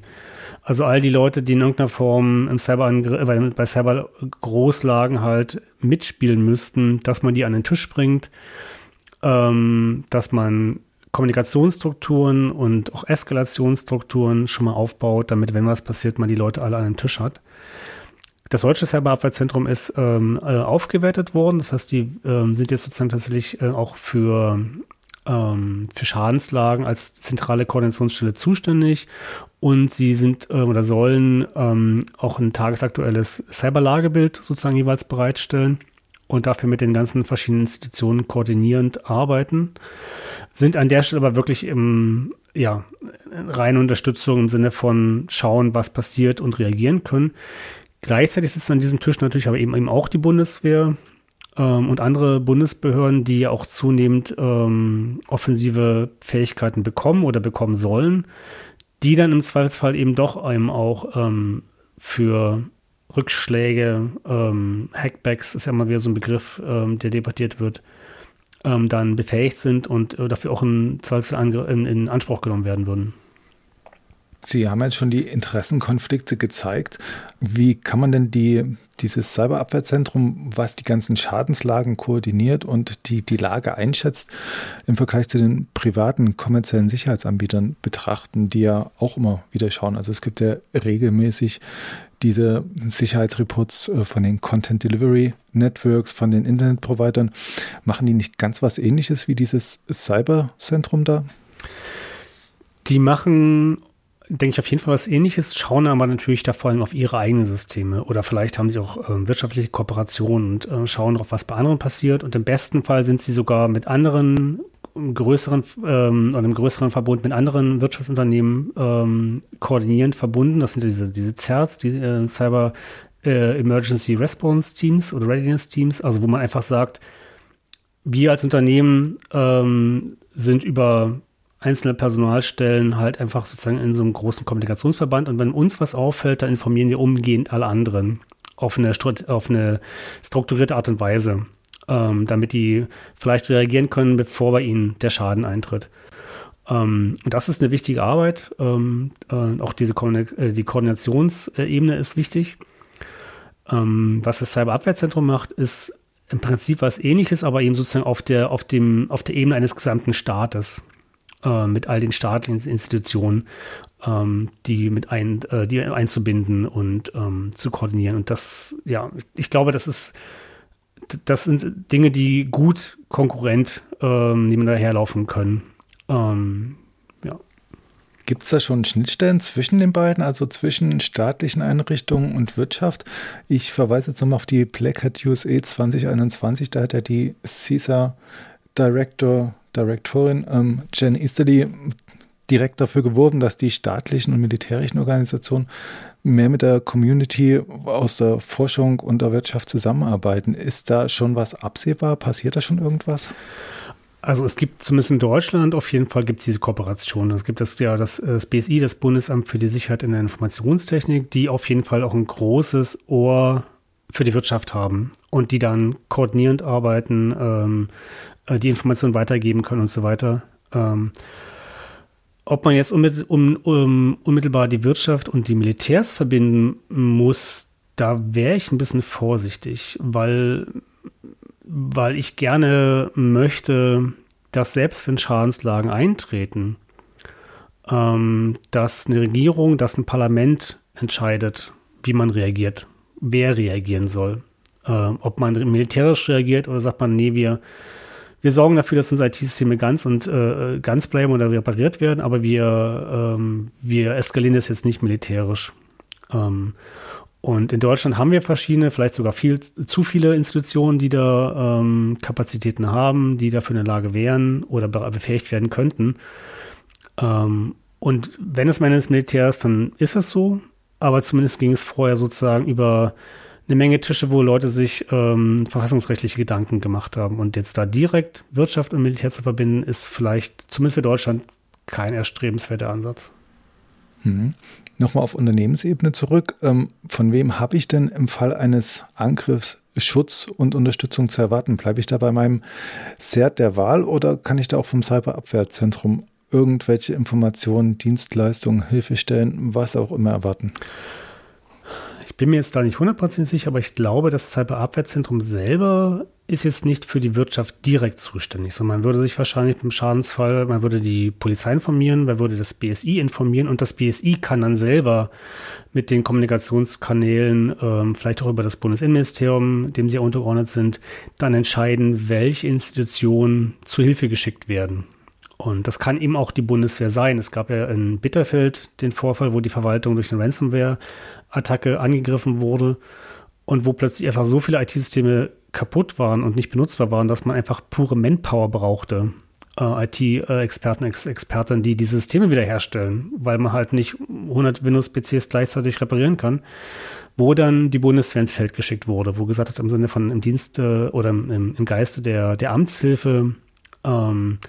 also all die Leute, die in irgendeiner Form im äh, bei Cyber Großlagen halt mitspielen müssten, dass man die an den Tisch bringt, ähm, dass man Kommunikationsstrukturen und auch Eskalationsstrukturen schon mal aufbaut, damit, wenn was passiert, man die Leute alle an den Tisch hat. Das deutsche Cyberabwehrzentrum ist ähm, äh, aufgewertet worden. Das heißt, die ähm, sind jetzt sozusagen tatsächlich äh, auch für, ähm, für Schadenslagen als zentrale Koordinationsstelle zuständig. Und sie sind äh, oder sollen ähm, auch ein tagesaktuelles Cyberlagebild sozusagen jeweils bereitstellen und dafür mit den ganzen verschiedenen Institutionen koordinierend arbeiten. Sind an der Stelle aber wirklich im, ja, reine Unterstützung im Sinne von schauen, was passiert und reagieren können. Gleichzeitig sitzen an diesem Tisch natürlich aber eben, eben auch die Bundeswehr ähm, und andere Bundesbehörden, die ja auch zunehmend ähm, offensive Fähigkeiten bekommen oder bekommen sollen, die dann im Zweifelsfall eben doch einem auch ähm, für Rückschläge, ähm, Hackbacks ist ja immer wieder so ein Begriff, ähm, der debattiert wird, ähm, dann befähigt sind und äh, dafür auch im Zweifelsfall in, in Anspruch genommen werden würden. Sie haben jetzt schon die Interessenkonflikte gezeigt. Wie kann man denn die, dieses Cyberabwehrzentrum, was die ganzen Schadenslagen koordiniert und die, die Lage einschätzt, im Vergleich zu den privaten kommerziellen Sicherheitsanbietern betrachten, die ja auch immer wieder schauen? Also es gibt ja regelmäßig diese Sicherheitsreports äh, von den Content Delivery Networks, von den Internetprovidern. Machen die nicht ganz was ähnliches wie dieses Cyberzentrum da? Die machen denke ich, auf jeden Fall was ähnliches, schauen aber natürlich da vor allem auf ihre eigenen Systeme oder vielleicht haben sie auch äh, wirtschaftliche Kooperationen und äh, schauen darauf, was bei anderen passiert und im besten Fall sind sie sogar mit anderen größeren ähm, oder einem größeren Verbund mit anderen Wirtschaftsunternehmen ähm, koordinierend verbunden. Das sind diese, diese CERTs, die äh, Cyber äh, Emergency Response Teams oder Readiness Teams, also wo man einfach sagt, wir als Unternehmen ähm, sind über einzelne Personalstellen halt einfach sozusagen in so einem großen Kommunikationsverband. Und wenn uns was auffällt, dann informieren wir umgehend alle anderen auf eine, auf eine strukturierte Art und Weise, ähm, damit die vielleicht reagieren können, bevor bei ihnen der Schaden eintritt. Ähm, und das ist eine wichtige Arbeit. Ähm, äh, auch diese Ko äh, die Koordinationsebene ist wichtig. Ähm, was das Cyberabwehrzentrum macht, ist im Prinzip was ähnliches, aber eben sozusagen auf der, auf dem, auf der Ebene eines gesamten Staates äh, mit all den staatlichen Institutionen, ähm, die mit ein, äh, die einzubinden und ähm, zu koordinieren. Und das, ja, ich glaube, das ist, das sind Dinge, die gut konkurrent ähm, nebeneinander herlaufen können. Ähm, ja. Gibt es da schon Schnittstellen zwischen den beiden, also zwischen staatlichen Einrichtungen und Wirtschaft? Ich verweise jetzt nochmal auf die Black Hat USA 2021, da hat ja die CISA Director Direktorin ähm, Jen Easterly direkt dafür geworben, dass die staatlichen und militärischen Organisationen mehr mit der Community aus der Forschung und der Wirtschaft zusammenarbeiten. Ist da schon was absehbar? Passiert da schon irgendwas? Also es gibt zumindest in Deutschland auf jeden Fall gibt es diese Kooperation. Es gibt das ja das, das BSI, das Bundesamt für die Sicherheit in der Informationstechnik, die auf jeden Fall auch ein großes Ohr für die Wirtschaft haben und die dann koordinierend arbeiten, ähm, äh, die Informationen weitergeben können und so weiter. Ähm, ob man jetzt unmittel, um, um, unmittelbar die Wirtschaft und die Militärs verbinden muss, da wäre ich ein bisschen vorsichtig, weil, weil ich gerne möchte, dass selbst wenn Schadenslagen eintreten, ähm, dass eine Regierung, dass ein Parlament entscheidet, wie man reagiert, wer reagieren soll. Ähm, ob man militärisch reagiert oder sagt man, nee, wir, wir sorgen dafür, dass unsere IT-Systeme ganz und äh, ganz bleiben oder repariert werden, aber wir, ähm, wir eskalieren das jetzt nicht militärisch. Ähm, und in Deutschland haben wir verschiedene, vielleicht sogar viel zu viele Institutionen, die da ähm, Kapazitäten haben, die dafür in der Lage wären oder befähigt werden könnten. Ähm, Und wenn es meines Militärs, dann ist es so. Aber zumindest ging es vorher sozusagen über eine Menge Tische, wo Leute sich ähm, verfassungsrechtliche Gedanken gemacht haben. Und jetzt da direkt Wirtschaft und Militär zu verbinden, ist vielleicht zumindest für Deutschland kein erstrebenswerter Ansatz. Mhm. Nochmal auf Unternehmensebene zurück. Ähm, von wem habe ich denn im Fall eines Angriffs Schutz und Unterstützung zu erwarten? Bleibe ich da bei meinem CERT der Wahl oder kann ich da auch vom Cyberabwehrzentrum irgendwelche Informationen, Dienstleistungen, Hilfestellen, was auch immer erwarten? Ich bin mir jetzt da nicht hundertprozentig sicher, aber ich glaube, das Cyberabwehrzentrum selber ist jetzt nicht für die Wirtschaft direkt zuständig, sondern man würde sich wahrscheinlich im Schadensfall, man würde die Polizei informieren, man würde das BSI informieren und das BSI kann dann selber mit den Kommunikationskanälen, ähm, vielleicht auch über das Bundesinnenministerium, dem sie untergeordnet sind, dann entscheiden, welche Institutionen zu Hilfe geschickt werden. Und das kann eben auch die Bundeswehr sein. Es gab ja in Bitterfeld den Vorfall, wo die Verwaltung durch eine Ransomware-Attacke angegriffen wurde und wo plötzlich einfach so viele IT-Systeme kaputt waren und nicht benutzbar waren, dass man einfach pure Manpower brauchte. Äh, IT-Experten, Ex Experten, die diese Systeme wiederherstellen, weil man halt nicht 100 Windows-PCs gleichzeitig reparieren kann, wo dann die Bundeswehr ins Feld geschickt wurde, wo gesagt hat, im Sinne von im Dienste oder im, im Geiste der, der Amtshilfe, ähm, äh,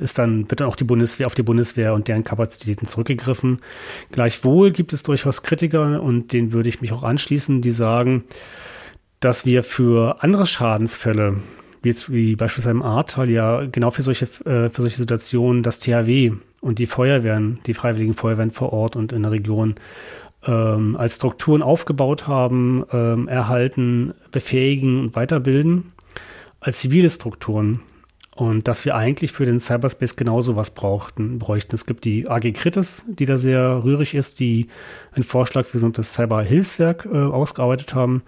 ist dann, wird dann auch die Bundeswehr auf die Bundeswehr und deren Kapazitäten zurückgegriffen. Gleichwohl gibt es durchaus Kritiker und denen würde ich mich auch anschließen, die sagen, dass wir für andere Schadensfälle, wie, jetzt, wie beispielsweise im Ahrtal, ja genau für solche, äh, für solche Situationen das THW und die Feuerwehren, die freiwilligen Feuerwehren vor Ort und in der Region ähm, als Strukturen aufgebaut haben, ähm, erhalten, befähigen und weiterbilden als zivile Strukturen. Und dass wir eigentlich für den Cyberspace genauso was brauchten, bräuchten. Es gibt die AG Kritis, die da sehr rührig ist, die einen Vorschlag für so ein Cyberhilfswerk äh, ausgearbeitet haben,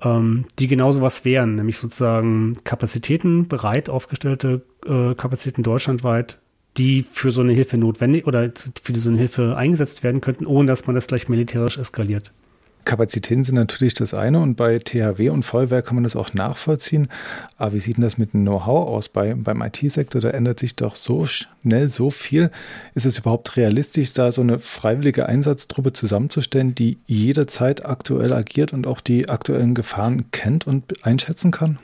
ähm, die genauso was wären, nämlich sozusagen Kapazitäten, bereit aufgestellte äh, Kapazitäten deutschlandweit, die für so eine Hilfe notwendig oder für so eine Hilfe eingesetzt werden könnten, ohne dass man das gleich militärisch eskaliert. Kapazitäten sind natürlich das eine und bei THW und Feuerwehr kann man das auch nachvollziehen. Aber wie sieht denn das mit dem Know-how aus? Bei, beim IT-Sektor, da ändert sich doch so schnell so viel. Ist es überhaupt realistisch, da so eine freiwillige Einsatztruppe zusammenzustellen, die jederzeit aktuell agiert und auch die aktuellen Gefahren kennt und einschätzen kann?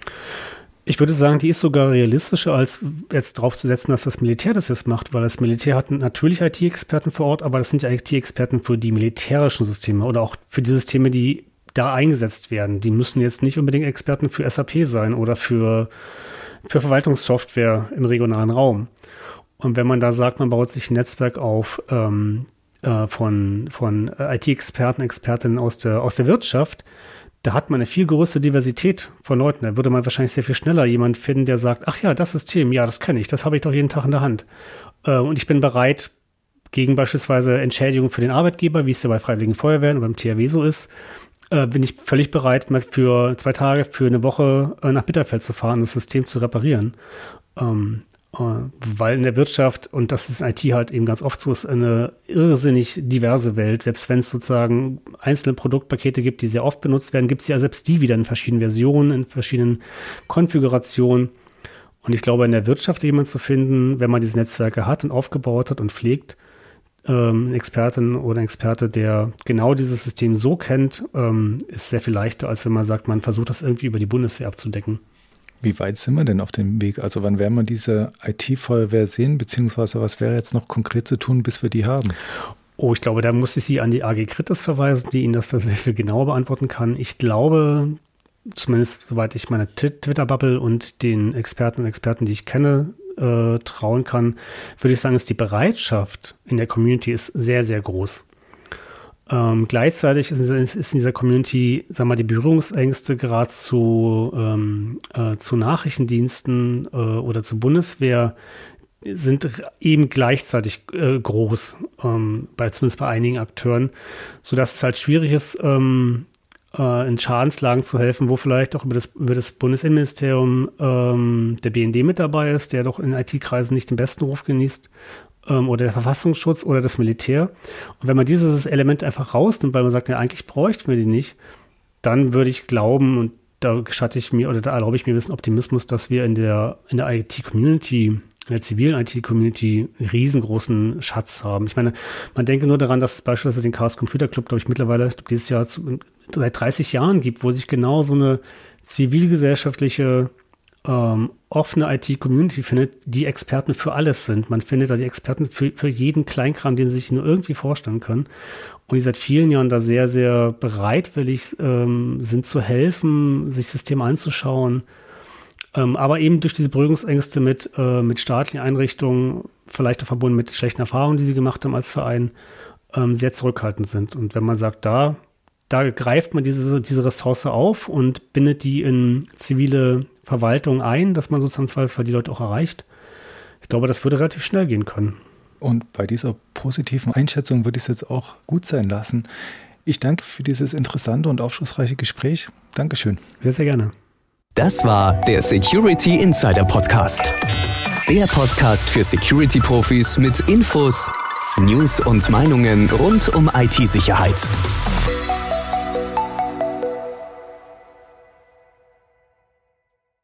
Ich würde sagen, die ist sogar realistischer, als jetzt drauf zu setzen, dass das Militär das jetzt macht, weil das Militär hat natürlich IT-Experten vor Ort, aber das sind ja IT-Experten für die militärischen Systeme oder auch für die Systeme, die da eingesetzt werden. Die müssen jetzt nicht unbedingt Experten für SAP sein oder für, für Verwaltungssoftware im regionalen Raum. Und wenn man da sagt, man baut sich ein Netzwerk auf ähm, äh, von, von IT-Experten, Expertinnen aus der, aus der Wirtschaft, da hat man eine viel größere Diversität von Leuten. Da würde man wahrscheinlich sehr viel schneller jemanden finden, der sagt, ach ja, das System, ja, das kenne ich, das habe ich doch jeden Tag in der Hand. Äh, und ich bin bereit, gegen beispielsweise Entschädigung für den Arbeitgeber, wie es ja bei Freiwilligen Feuerwehren oder beim THW so ist, äh, bin ich völlig bereit, mal für zwei Tage, für eine Woche äh, nach Bitterfeld zu fahren, das System zu reparieren. Ähm, äh, weil in der Wirtschaft, und das ist in IT halt eben ganz oft so, ist eine irrsinnig diverse Welt. Selbst wenn es sozusagen einzelne Produktpakete gibt, die sehr oft benutzt werden, gibt es ja selbst die wieder in verschiedenen Versionen, in verschiedenen Konfigurationen. Und ich glaube, in der Wirtschaft jemanden zu finden, wenn man diese Netzwerke hat und aufgebaut hat und pflegt, ähm, Expertin oder Experte, der genau dieses System so kennt, ähm, ist sehr viel leichter, als wenn man sagt, man versucht das irgendwie über die Bundeswehr abzudecken. Wie weit sind wir denn auf dem Weg? Also wann werden wir diese IT-Feuerwehr sehen, beziehungsweise was wäre jetzt noch konkret zu tun, bis wir die haben? Oh, ich glaube, da muss ich Sie an die AG Kritis verweisen, die Ihnen das sehr viel genauer beantworten kann. Ich glaube, zumindest soweit ich meine Twitter-Bubble und den Experten und Experten, die ich kenne, äh, trauen kann, würde ich sagen, ist die Bereitschaft in der Community ist sehr, sehr groß. Ähm, gleichzeitig ist, ist, in dieser Community, wir mal, die Berührungsängste gerade zu, ähm, äh, zu Nachrichtendiensten äh, oder zur Bundeswehr sind eben gleichzeitig äh, groß, ähm, bei, zumindest bei einigen Akteuren, sodass es halt schwierig ist, ähm, äh, in Schadenslagen zu helfen, wo vielleicht auch über das, über das Bundesinnenministerium ähm, der BND mit dabei ist, der doch in IT-Kreisen nicht den besten Ruf genießt, ähm, oder der Verfassungsschutz oder das Militär. Und wenn man dieses Element einfach rausnimmt, weil man sagt, ja, eigentlich bräuchten wir die nicht, dann würde ich glauben, und da gestatte ich mir oder da erlaube ich mir ein bisschen Optimismus, dass wir in der, in der IT-Community in der zivilen IT-Community riesengroßen Schatz haben. Ich meine, man denke nur daran, dass es beispielsweise den Chaos Computer Club, glaube ich, mittlerweile dieses Jahr zu, seit 30 Jahren gibt, wo sich genau so eine zivilgesellschaftliche ähm, offene IT-Community findet, die Experten für alles sind. Man findet da die Experten für, für jeden Kleinkram, den sie sich nur irgendwie vorstellen können. Und die seit vielen Jahren da sehr, sehr bereitwillig ähm, sind zu helfen, sich Systeme anzuschauen. Ähm, aber eben durch diese Berührungsängste mit, äh, mit staatlichen Einrichtungen, vielleicht auch verbunden mit schlechten Erfahrungen, die sie gemacht haben als Verein, ähm, sehr zurückhaltend sind. Und wenn man sagt, da, da greift man diese, diese Ressource auf und bindet die in zivile Verwaltung ein, dass man sozusagen Zweifelsfall die Leute auch erreicht. Ich glaube, das würde relativ schnell gehen können. Und bei dieser positiven Einschätzung würde ich es jetzt auch gut sein lassen. Ich danke für dieses interessante und aufschlussreiche Gespräch. Dankeschön. Sehr, sehr gerne. Das war der Security Insider Podcast. Der Podcast für Security-Profis mit Infos, News und Meinungen rund um IT-Sicherheit.